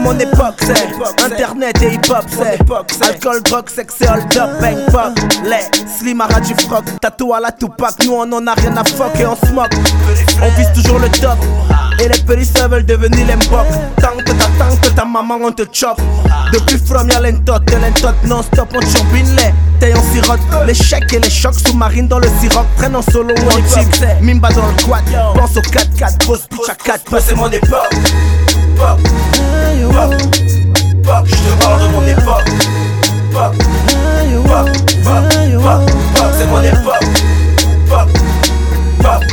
Mon époque c'est Internet et hip-hop c'est Alcool, drogue, sexe et hold up, bang pop. Les slim à du froc, tatou à la Tupac. Nous on en a rien à fuck et on se moque On vise toujours le top. Et les petits veulent devenir l'imbok Tant maman on te chope. Depuis from y'a l'entot et l'entot non stop on turbine les T'es on sirote Les chèques et les chocs sous-marines dans le siroc Traîne en solo ou en team. Mimba dans le quad. Pense au 4-4 Grosse pitch à 4 C'est mon époque. Pop, pop, pop, parle de mon époque. Pop, pop, c'est mon époque. Pop, pop,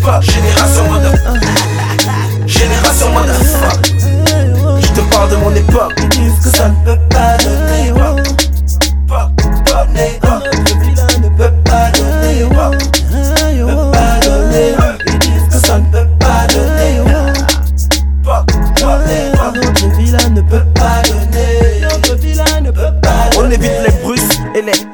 pop, génération mode. Génération mode te parle de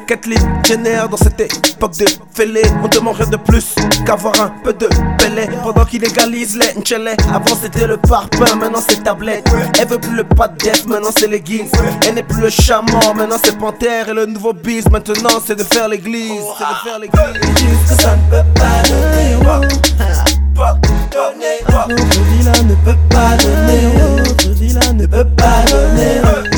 Kathleen Jenner dans cette époque de fêlé. On demande rien de plus qu'avoir un peu de pelé pendant qu'ils légalisent les Nchele. Avant c'était le parpaing, maintenant c'est tablette. Elle veut plus le pas de death, maintenant c'est l'église. Elle n'est plus le chaman, maintenant c'est Panthère. Et le nouveau bis, maintenant c'est de faire l'église. C'est de faire l'église. Que ça ne peut pas donner. Ne peut pas donner. Ne peut pas donner.